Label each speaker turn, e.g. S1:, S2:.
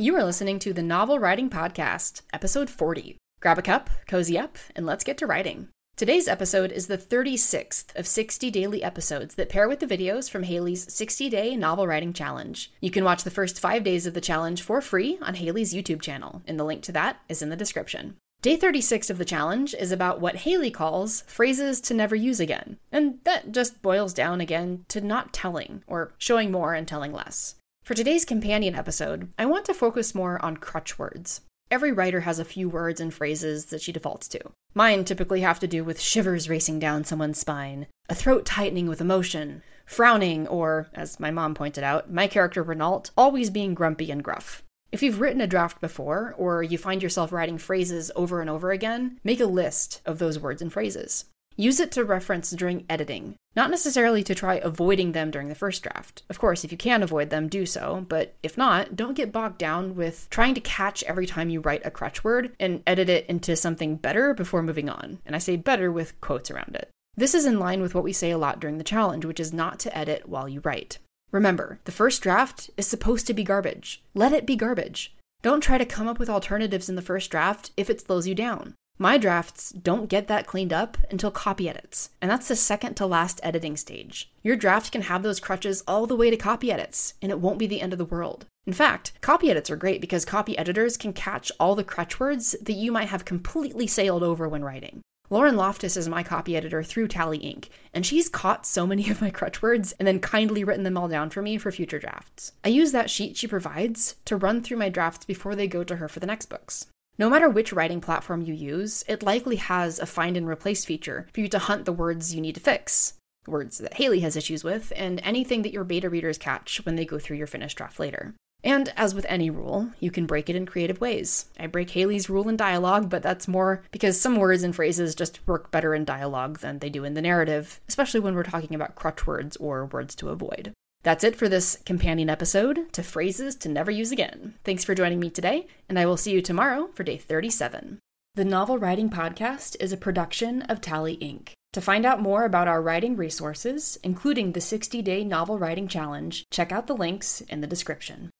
S1: You are listening to the Novel Writing Podcast, episode 40. Grab a cup, cozy up, and let's get to writing. Today's episode is the 36th of 60 daily episodes that pair with the videos from Halie's 60 day novel writing challenge. You can watch the first five days of the challenge for free on Halie's YouTube channel, and the link to that is in the description. Day 36 of the challenge is about what Halie calls phrases to never use again, and that just boils down again to not telling, or showing more and telling less. For today's companion episode, I want to focus more on crutch words. Every writer has a few words and phrases that she defaults to. Mine typically have to do with shivers racing down someone's spine, a throat tightening with emotion, frowning, or, as my mom pointed out, my character Renault always being grumpy and gruff. If you've written a draft before, or you find yourself writing phrases over and over again, make a list of those words and phrases. Use it to reference during editing, not necessarily to try avoiding them during the first draft. Of course, if you can avoid them, do so, but if not, don't get bogged down with trying to catch every time you write a crutch word and edit it into something better before moving on. And I say better with quotes around it. This is in line with what we say a lot during the challenge, which is not to edit while you write. Remember, the first draft is supposed to be garbage. Let it be garbage. Don't try to come up with alternatives in the first draft if it slows you down. My drafts don't get that cleaned up until copy edits, and that's the second to last editing stage. Your draft can have those crutches all the way to copy edits, and it won't be the end of the world. In fact, copy edits are great because copy editors can catch all the crutch words that you might have completely sailed over when writing. Lauren Loftus is my copy editor through Tally Ink, and she's caught so many of my crutch words and then kindly written them all down for me for future drafts. I use that sheet she provides to run through my drafts before they go to her for the next books. No matter which writing platform you use, it likely has a find and replace feature for you to hunt the words you need to fix, words that Halie has issues with, and anything that your beta readers catch when they go through your finished draft later. And as with any rule, you can break it in creative ways. I break Halie's rule in dialogue, but that's more because some words and phrases just work better in dialogue than they do in the narrative, especially when we're talking about crutch words or words to avoid. That's it for this companion episode to phrases to never use again. Thanks for joining me today, and I will see you tomorrow for day 37. The Novel Writing Podcast is a production of Tally Inc. To find out more about our writing resources, including the 60 day novel writing challenge, check out the links in the description.